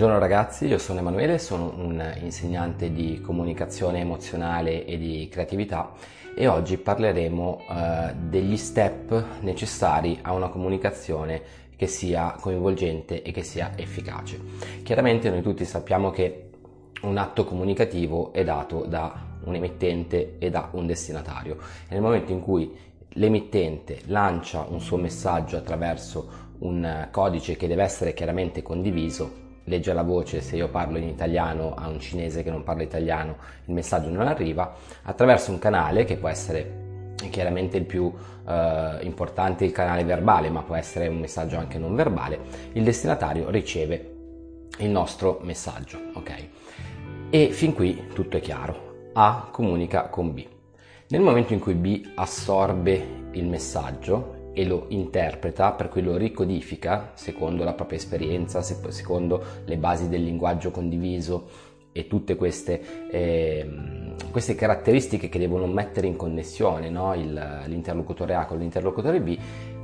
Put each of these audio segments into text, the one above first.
Buongiorno ragazzi, io sono Emanuele, sono un insegnante di comunicazione emozionale e di creatività e oggi parleremo eh, degli step necessari a una comunicazione che sia coinvolgente e che sia efficace. Chiaramente noi tutti sappiamo che un atto comunicativo è dato da un emittente e da un destinatario e nel momento in cui l'emittente lancia un suo messaggio attraverso un codice che deve essere chiaramente condiviso, legge la voce, se io parlo in italiano a un cinese che non parla italiano, il messaggio non arriva, attraverso un canale che può essere chiaramente il più eh, importante il canale verbale, ma può essere un messaggio anche non verbale, il destinatario riceve il nostro messaggio, ok? E fin qui tutto è chiaro. A comunica con B. Nel momento in cui B assorbe il messaggio e lo interpreta, per cui lo ricodifica secondo la propria esperienza, secondo le basi del linguaggio condiviso e tutte queste, eh, queste caratteristiche che devono mettere in connessione no? Il, l'interlocutore A con l'interlocutore B,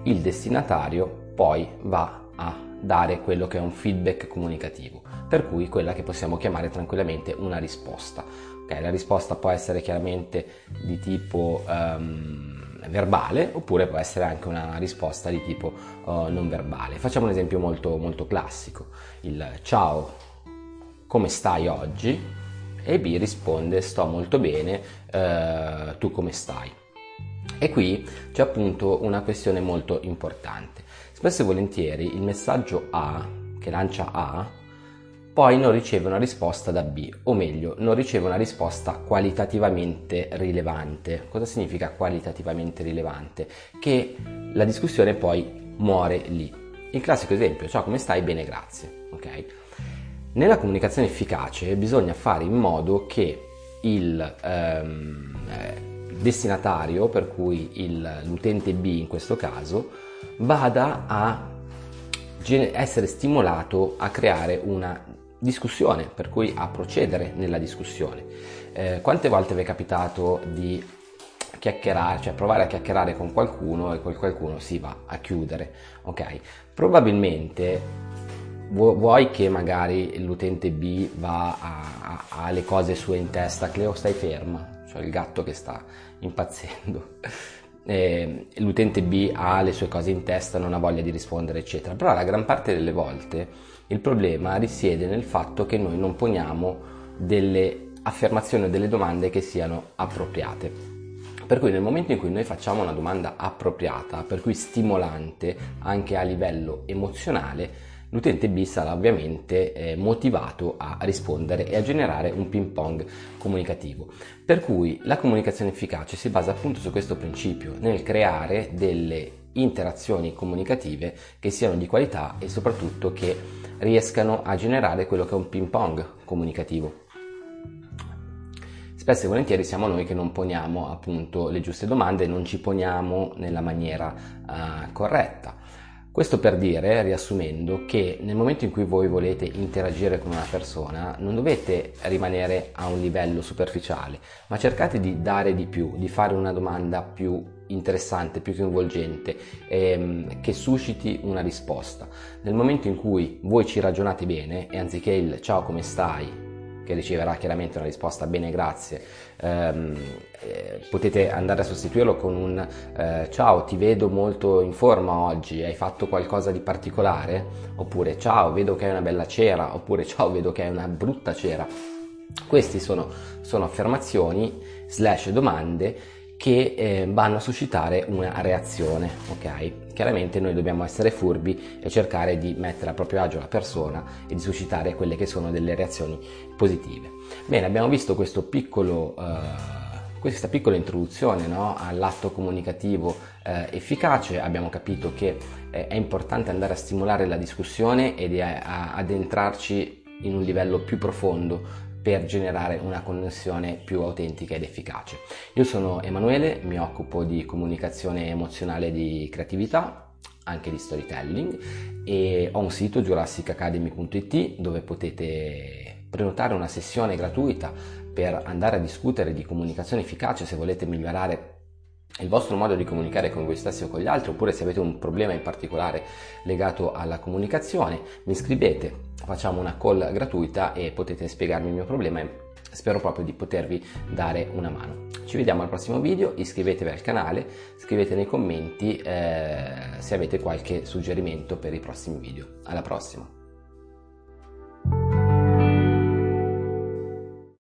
il destinatario poi va a dare quello che è un feedback comunicativo, per cui quella che possiamo chiamare tranquillamente una risposta. Okay, la risposta può essere chiaramente di tipo um, verbale oppure può essere anche una risposta di tipo uh, non verbale. Facciamo un esempio molto, molto classico, il ciao, come stai oggi? E B risponde sto molto bene, uh, tu come stai? E qui c'è appunto una questione molto importante. Spesso e volentieri il messaggio A che lancia A poi non riceve una risposta da B, o meglio, non riceve una risposta qualitativamente rilevante. Cosa significa qualitativamente rilevante? Che la discussione poi muore lì. Il classico esempio, ciao come stai? Bene, grazie. Ok? Nella comunicazione efficace bisogna fare in modo che il ehm, destinatario, per cui il, l'utente B in questo caso, vada a essere stimolato a creare una discussione, per cui a procedere nella discussione. Eh, quante volte vi è capitato di chiacchierare, cioè provare a chiacchierare con qualcuno e quel qualcuno si va a chiudere, ok? Probabilmente vuoi che magari l'utente B va a, a, alle cose sue in testa, Cleo stai ferma, cioè il gatto che sta impazzendo. Eh, l'utente B ha le sue cose in testa, non ha voglia di rispondere, eccetera. Però la gran parte delle volte il problema risiede nel fatto che noi non poniamo delle affermazioni o delle domande che siano appropriate. Per cui nel momento in cui noi facciamo una domanda appropriata, per cui stimolante anche a livello emozionale, l'utente B sarà ovviamente eh, motivato a rispondere e a generare un ping pong comunicativo. Per cui la comunicazione efficace si basa appunto su questo principio, nel creare delle interazioni comunicative che siano di qualità e soprattutto che riescano a generare quello che è un ping pong comunicativo. Spesso e volentieri siamo noi che non poniamo appunto le giuste domande non ci poniamo nella maniera uh, corretta. Questo per dire, riassumendo, che nel momento in cui voi volete interagire con una persona non dovete rimanere a un livello superficiale, ma cercate di dare di più, di fare una domanda più interessante, più coinvolgente, ehm, che susciti una risposta. Nel momento in cui voi ci ragionate bene e anziché il ciao come stai che riceverà chiaramente una risposta bene grazie, ehm, eh, potete andare a sostituirlo con un eh, ciao ti vedo molto in forma oggi, hai fatto qualcosa di particolare? Oppure ciao vedo che hai una bella cera, oppure ciao vedo che hai una brutta cera. Queste sono, sono affermazioni slash domande che eh, vanno a suscitare una reazione, ok? Chiaramente noi dobbiamo essere furbi e cercare di mettere a proprio agio la persona e di suscitare quelle che sono delle reazioni positive. Bene, abbiamo visto questo piccolo, uh, questa piccola introduzione no, all'atto comunicativo uh, efficace, abbiamo capito che eh, è importante andare a stimolare la discussione ed a, a addentrarci in un livello più profondo per generare una connessione più autentica ed efficace. Io sono Emanuele, mi occupo di comunicazione emozionale e di creatività, anche di storytelling e ho un sito jurassicacademy.it dove potete prenotare una sessione gratuita per andare a discutere di comunicazione efficace se volete migliorare il vostro modo di comunicare con voi stessi o con gli altri, oppure se avete un problema in particolare legato alla comunicazione, mi scrivete, facciamo una call gratuita e potete spiegarmi il mio problema e spero proprio di potervi dare una mano. Ci vediamo al prossimo video, iscrivetevi al canale, scrivete nei commenti eh, se avete qualche suggerimento per i prossimi video. Alla prossima!